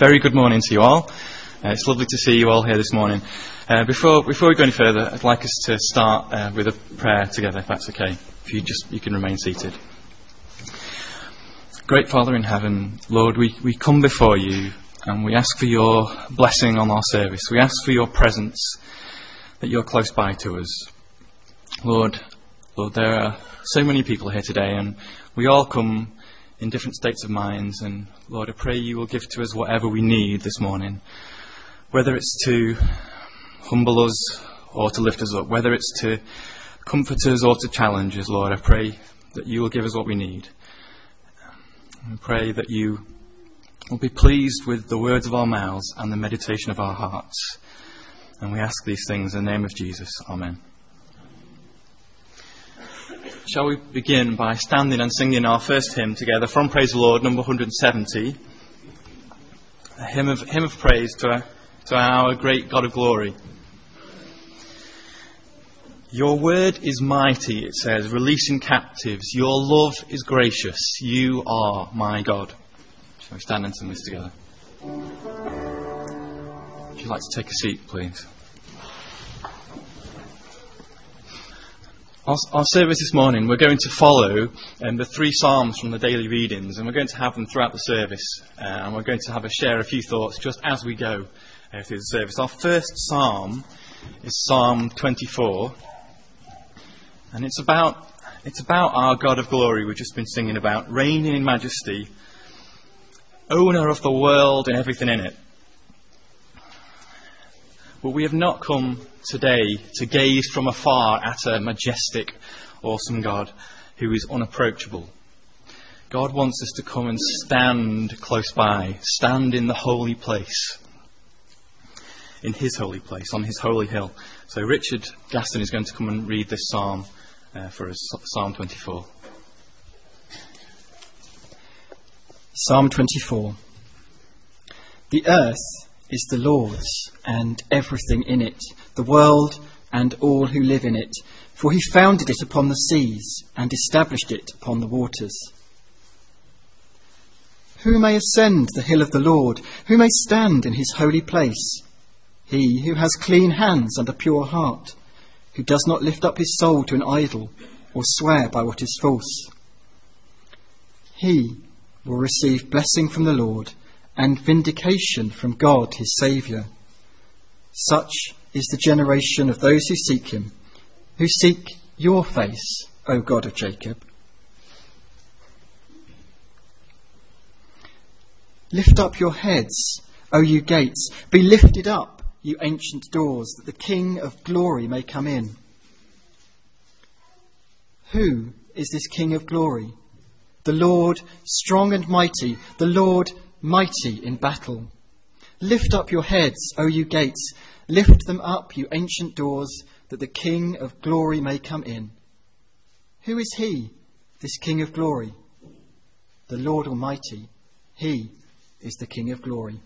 very good morning to you all. Uh, it's lovely to see you all here this morning. Uh, before, before we go any further, I'd like us to start uh, with a prayer together, if that's okay. If you just you can remain seated. Great Father in heaven, Lord, we, we come before you and we ask for your blessing on our service. We ask for your presence, that you're close by to us. Lord, Lord, there are so many people here today, and we all come in different states of minds. And Lord, I pray you will give to us whatever we need this morning whether it's to humble us or to lift us up, whether it's to comfort us or to challenge us, Lord, I pray that you will give us what we need. I pray that you will be pleased with the words of our mouths and the meditation of our hearts. And we ask these things in the name of Jesus. Amen. Shall we begin by standing and singing our first hymn together from Praise the Lord, number 170, a hymn of, hymn of praise to to our great God of glory. Your word is mighty, it says, releasing captives. Your love is gracious. You are my God. Shall we stand and sing this together? Would you like to take a seat, please? Our, our, service this morning, we're going to follow um, the three Psalms from the daily readings, and we're going to have them throughout the service. Uh, and we're going to have a share a few thoughts just as we go uh, through the service. Our first psalm is Psalm 24, and it's about it's about our God of glory. We've just been singing about reigning in majesty, owner of the world and everything in it. But we have not come today to gaze from afar at a majestic, awesome God who is unapproachable. God wants us to come and stand close by, stand in the holy place in his holy place, on his holy hill. So Richard Gaston is going to come and read this psalm uh, for us, Psalm 24. Psalm 24. The earth is the Lord's and everything in it, the world and all who live in it. For he founded it upon the seas and established it upon the waters. Who may ascend the hill of the Lord? Who may stand in his holy place? He who has clean hands and a pure heart, who does not lift up his soul to an idol or swear by what is false. He will receive blessing from the Lord and vindication from God his Saviour. Such is the generation of those who seek him, who seek your face, O God of Jacob. Lift up your heads, O you gates, be lifted up you ancient doors, that the King of glory may come in. Who is this King of glory? The Lord strong and mighty, the Lord mighty in battle. Lift up your heads, O you gates, lift them up, you ancient doors, that the King of glory may come in. Who is he, this King of glory? The Lord Almighty. He is the King of glory.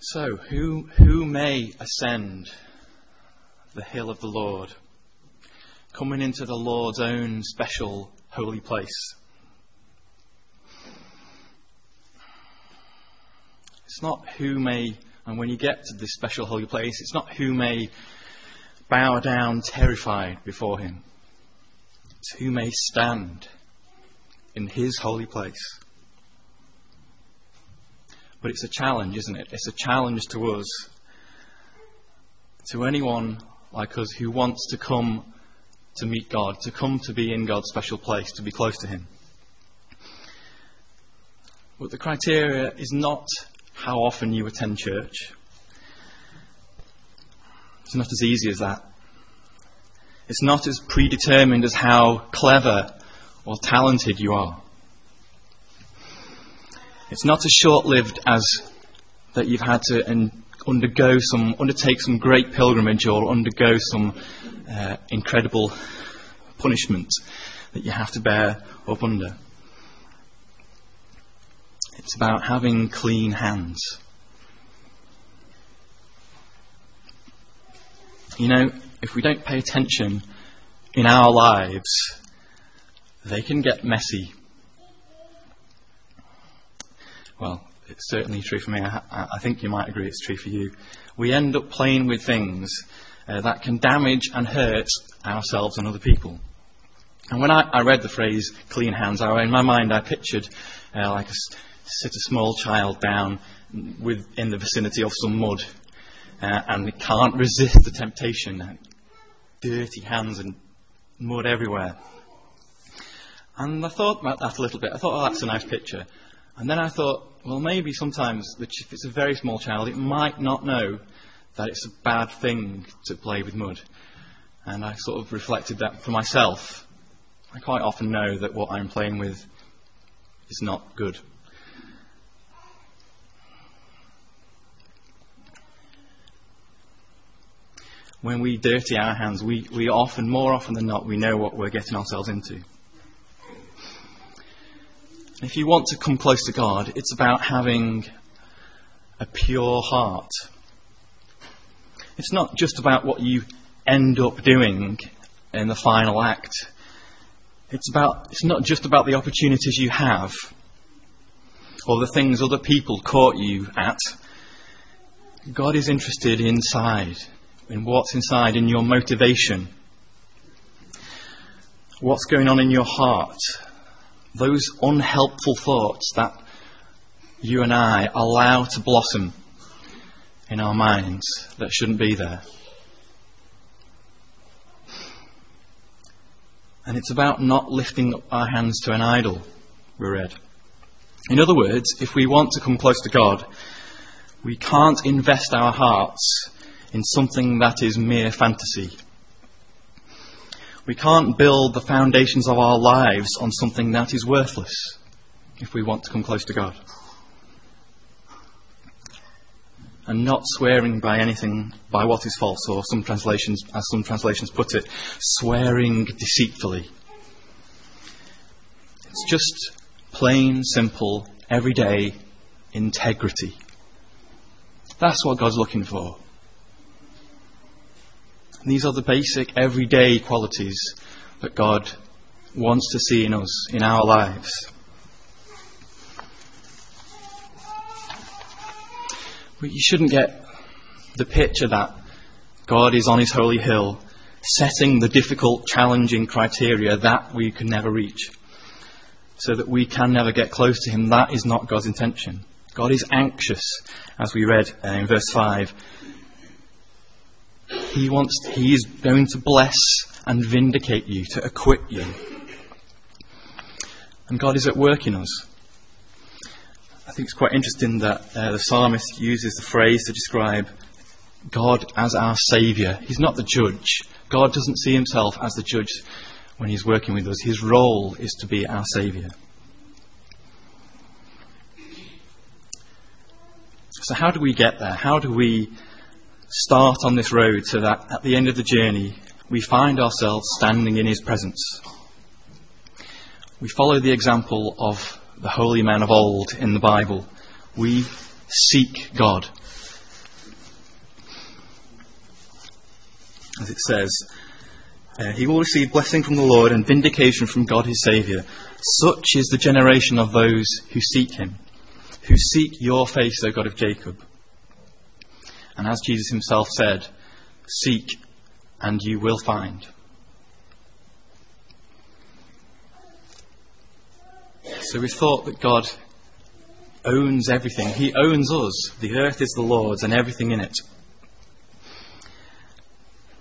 So, who, who may ascend the hill of the Lord, coming into the Lord's own special holy place? It's not who may, and when you get to this special holy place, it's not who may bow down terrified before him. It's who may stand in his holy place. But it's a challenge, isn't it? It's a challenge to us, to anyone like us who wants to come to meet God, to come to be in God's special place, to be close to Him. But the criteria is not how often you attend church. It's not as easy as that. It's not as predetermined as how clever or talented you are. It's not as short lived as that you've had to undergo some, undertake some great pilgrimage or undergo some uh, incredible punishment that you have to bear up under. It's about having clean hands. You know, if we don't pay attention in our lives, they can get messy well, it's certainly true for me. I, I think you might agree it's true for you. We end up playing with things uh, that can damage and hurt ourselves and other people. And when I, I read the phrase clean hands, I, in my mind I pictured uh, like a, sit a small child down with, in the vicinity of some mud uh, and can't resist the temptation. Dirty hands and mud everywhere. And I thought about that a little bit. I thought, oh, that's a nice picture. And then I thought, well, maybe sometimes if it's a very small child, it might not know that it's a bad thing to play with mud. And I sort of reflected that for myself. I quite often know that what I'm playing with is not good. When we dirty our hands, we, we often, more often than not, we know what we're getting ourselves into. If you want to come close to God, it's about having a pure heart. It's not just about what you end up doing in the final act. It's about it's not just about the opportunities you have or the things other people caught you at. God is interested inside, in what's inside, in your motivation. What's going on in your heart? those unhelpful thoughts that you and I allow to blossom in our minds that shouldn't be there. And it's about not lifting up our hands to an idol, we read. In other words, if we want to come close to God, we can't invest our hearts in something that is mere fantasy we can't build the foundations of our lives on something that is worthless if we want to come close to God. And not swearing by anything, by what is false, or some translations, as some translations put it, swearing deceitfully. It's just plain, simple, everyday integrity. That's what God's looking for. These are the basic, everyday qualities that God wants to see in us, in our lives. But you shouldn't get the picture that God is on his holy hill, setting the difficult, challenging criteria that we can never reach, so that we can never get close to him. That is not God's intention. God is anxious, as we read uh, in verse 5, he wants, He is going to bless and vindicate you, to equip you. And God is at work in us. I think it's quite interesting that uh, the psalmist uses the phrase to describe God as our Saviour. He's not the judge. God doesn't see himself as the judge when he's working with us. His role is to be our Saviour. So, how do we get there? How do we start on this road so that at the end of the journey we find ourselves standing in His presence. We follow the example of the holy man of old in the Bible. We seek God. As it says, uh, he will receive blessing from the Lord and vindication from God his Saviour. Such is the generation of those who seek him, who seek your face, O God of Jacob. And as Jesus himself said, seek and you will find. So we thought that God owns everything. He owns us. The earth is the Lord's and everything in it.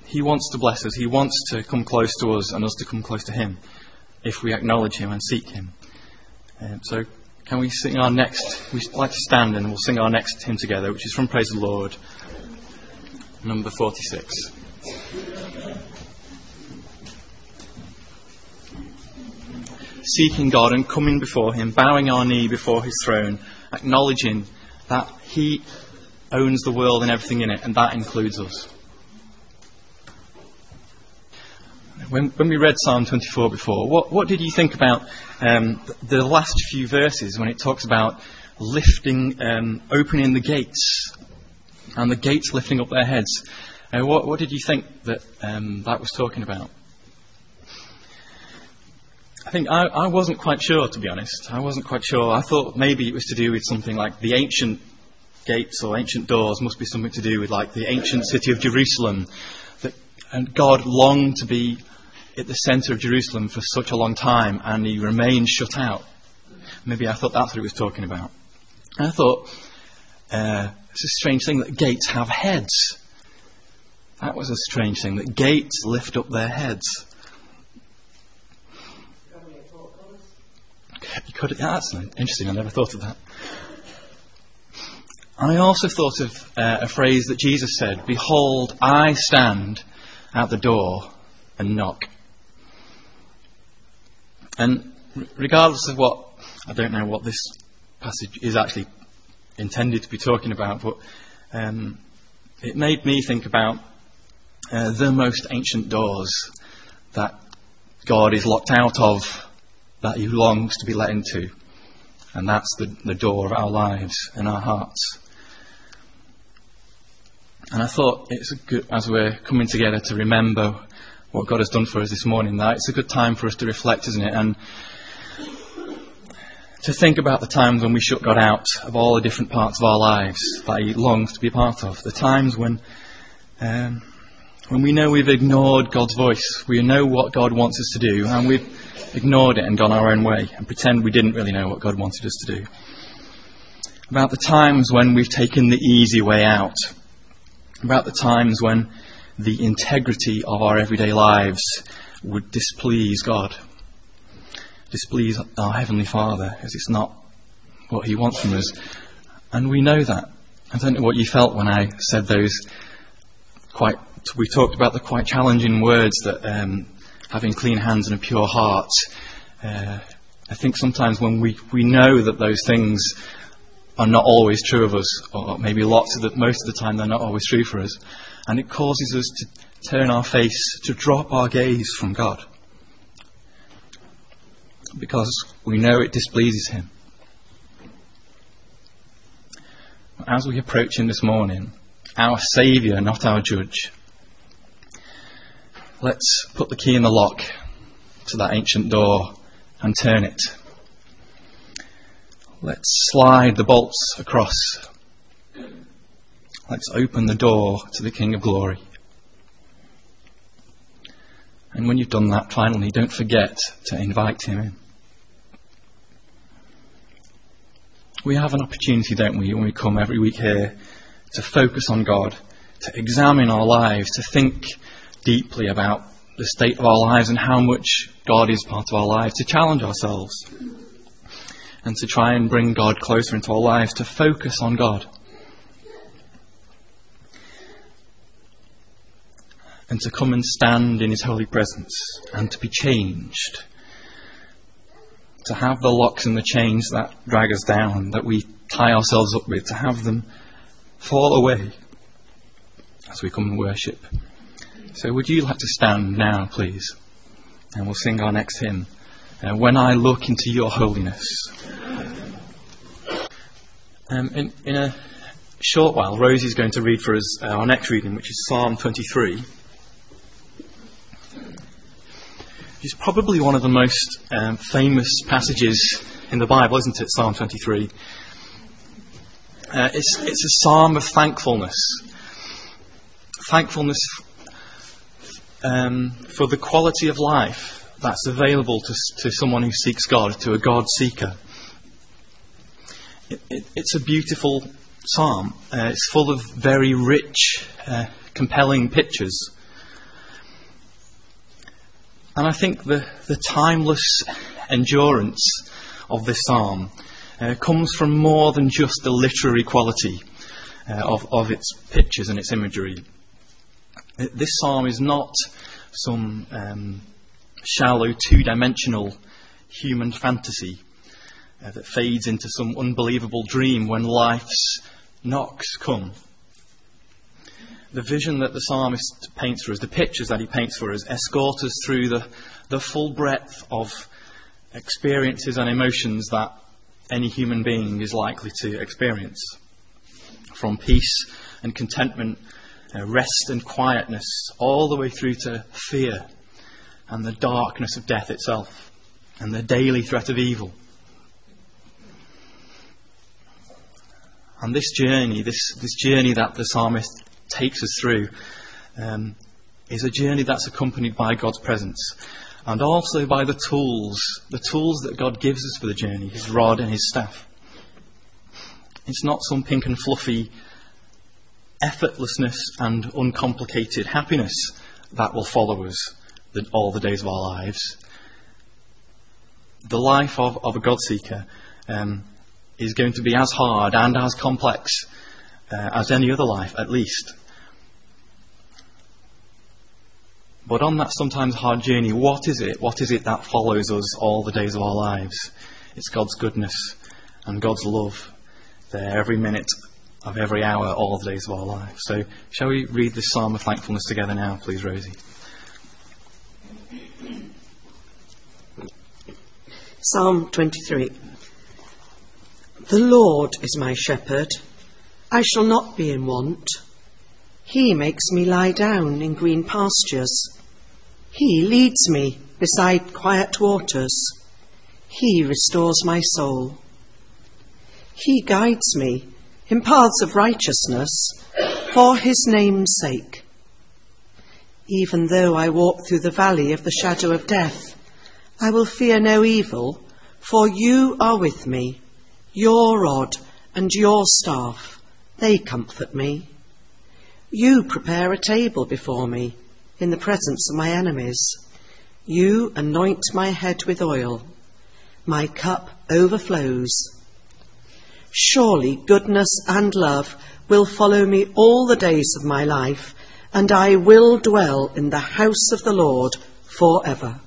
He wants to bless us. He wants to come close to us and us to come close to Him if we acknowledge Him and seek Him. Um, so, can we sing our next? We'd like to stand and we'll sing our next hymn together, which is from Praise the Lord number 46. Seeking God and coming before Him, bowing our knee before His throne, acknowledging that He owns the world and everything in it, and that includes us. When, when we read Psalm 24 before, what, what did you think about um, the last few verses when it talks about lifting, um, opening the gates and the gates lifting up their heads. Uh, what, what, did you think that um, that was talking about? I think I, I wasn't quite sure, to be honest. I wasn't quite sure. I thought maybe it was to do with something like the ancient gates or ancient doors must be something to do with like the ancient city of Jerusalem. That, and God longed to be at the centre of Jerusalem for such a long time and he remained shut out. Maybe I thought that's what he was talking about. I thought, uh, it's a strange thing that gates have heads. That was a strange thing, that gates lift up their heads. You could, yeah, that's interesting. I never thought of that. I also thought of uh, a phrase that Jesus said Behold, I stand at the door and knock. And regardless of what, I don't know what this passage is actually intended to be talking about, but um, it made me think about uh, the most ancient doors that God is locked out of, that He longs to be let into. And that's the, the door of our lives and our hearts. And I thought it's good, as we're coming together to remember what God has done for us this morning, that it's a good time for us to reflect, isn't it? And to think about the times when we shut God out of all the different parts of our lives that He longs to be a part of. The times when, um, when we know we've ignored God's voice, we know what God wants us to do, and we've ignored it and gone our own way and pretend we didn't really know what God wanted us to do. About the times when we've taken the easy way out about the times when the integrity of our everyday lives would displease God, displease our Heavenly Father, as it's not what He wants from us. And we know that. I don't know what you felt when I said those quite, we talked about the quite challenging words that um, having clean hands and a pure heart. Uh, I think sometimes when we, we know that those things are not always true of us, or maybe lots of the, most of the time they're not always true for us. And it causes us to turn our face, to drop our gaze from God. Because we know it displeases Him. As we approach Him this morning, our Saviour, not our Judge, let's put the key in the lock to that ancient door and turn it. Let's slide the bolts across. Let's open the door to the King of Glory. And when you've done that, finally, don't forget to invite him in. We have an opportunity, don't we, when we come every week here to focus on God, to examine our lives, to think deeply about the state of our lives and how much God is part of our lives, to challenge ourselves and to try and bring God closer into our lives, to focus on God. And to come and stand in His holy presence and to be changed. To have the locks and the chains that drag us down, that we tie ourselves up with, to have them fall away as we come and worship. So, would you like to stand now, please? And we'll sing our next hymn. Uh, when I look into your holiness. Um, in, in, a short while, Rosie's going to read for us uh, our next reading, which is Psalm 23. It's probably one of the most um, famous passages in the Bible, isn't it? Psalm 23. Uh, it's, it's a psalm of thankfulness. Thankfulness um, for the quality of life that's available to, to someone who seeks God, to a God seeker. It, it, it's a beautiful psalm. Uh, it's full of very rich, uh, compelling pictures. And I think the, the timeless endurance of this psalm uh, comes from more than just the literary quality uh, of, of its pictures and its imagery. This psalm is not some um, shallow, two dimensional human fantasy uh, that fades into some unbelievable dream when life's knocks come. The vision that the psalmist paints for us, the pictures that he paints for us, escort us through the, the full breadth of experiences and emotions that any human being is likely to experience. From peace and contentment, uh, rest and quietness, all the way through to fear and the darkness of death itself. and the daily threat of evil. And this journey, this, this journey that the psalmist takes us through, um, is a journey that's accompanied by God's presence and also by the tools, the tools that God gives us for the journey, his rod and his staff. It's not some pink and fluffy effortlessness and uncomplicated happiness that will follow us all the days of our lives. The life of, of a God seeker um, is going to be as hard and as complex uh, as any other life, at least. But on that sometimes hard journey, what is it? What is it that follows us all the days of our lives? It's God's goodness and God's love there every minute of every hour, all the days of our lives. So, shall we read this psalm of thankfulness together now, please, Rosie? Psalm 23 The Lord is my shepherd, I shall not be in want. He makes me lie down in green pastures. He leads me beside quiet waters. He restores my soul. He guides me in paths of righteousness for his name's sake. Even though I walk through the valley of the shadow of death, I will fear no evil, for you are with me. Your rod and your staff, they comfort me. You prepare a table before me in the presence of my enemies. You anoint my head with oil. My cup overflows. Surely goodness and love will follow me all the days of my life, and I will dwell in the house of the Lord forever.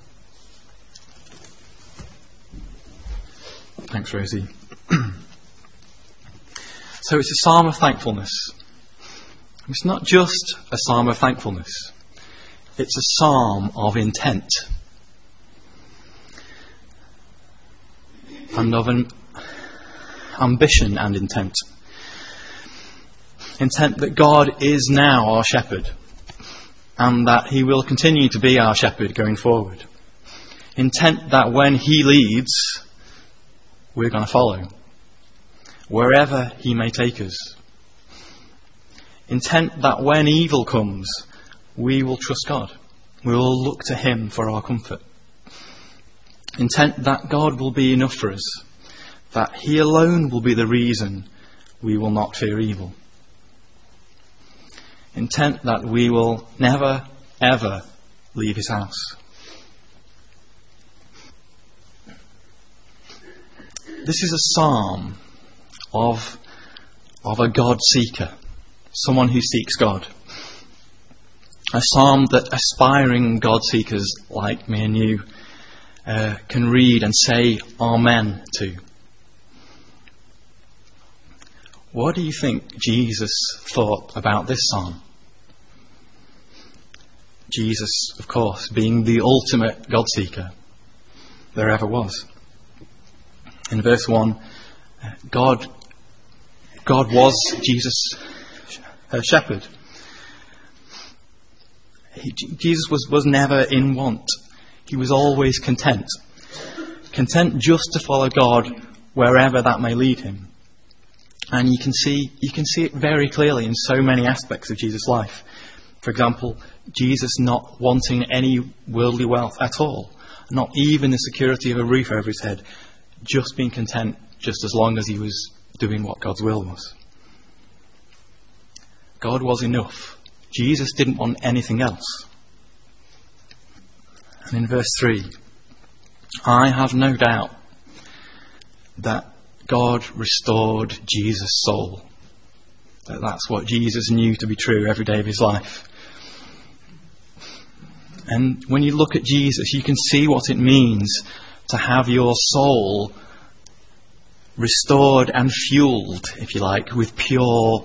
Thanks, Rosie. so it's a psalm of thankfulness. It's not just a psalm of thankfulness, it's a psalm of intent and of an ambition and intent. Intent that God is now our shepherd and that he will continue to be our shepherd going forward. Intent that when he leads, we're going to follow, wherever he may take us intent that when evil comes, we will trust God. We will look to Him for our comfort. Intent that God will be enough for us, that He alone will be the reason we will not fear evil. Intent that we will never, ever leave His house. This is a psalm of, of a God seeker someone who seeks God. A psalm that aspiring God seekers like me and you uh, can read and say Amen to. What do you think Jesus thought about this psalm? Jesus, of course, being the ultimate God seeker there ever was. In verse 1, God, God was Jesus her shepherd. Jesus was, was never in want. He was always content. Content just to follow God wherever that may lead him. And you can see, you can see it very clearly in so many aspects of Jesus' life. For example, Jesus not wanting any worldly wealth at all, not even the security of a roof over his head, just being content just as long as he was doing what God's will was. God was enough. Jesus didn't want anything else. And in verse 3, I have no doubt that God restored Jesus' soul. That that's what Jesus knew to be true every day of his life. And when you look at Jesus, you can see what it means to have your soul restored and fueled, if you like, with pure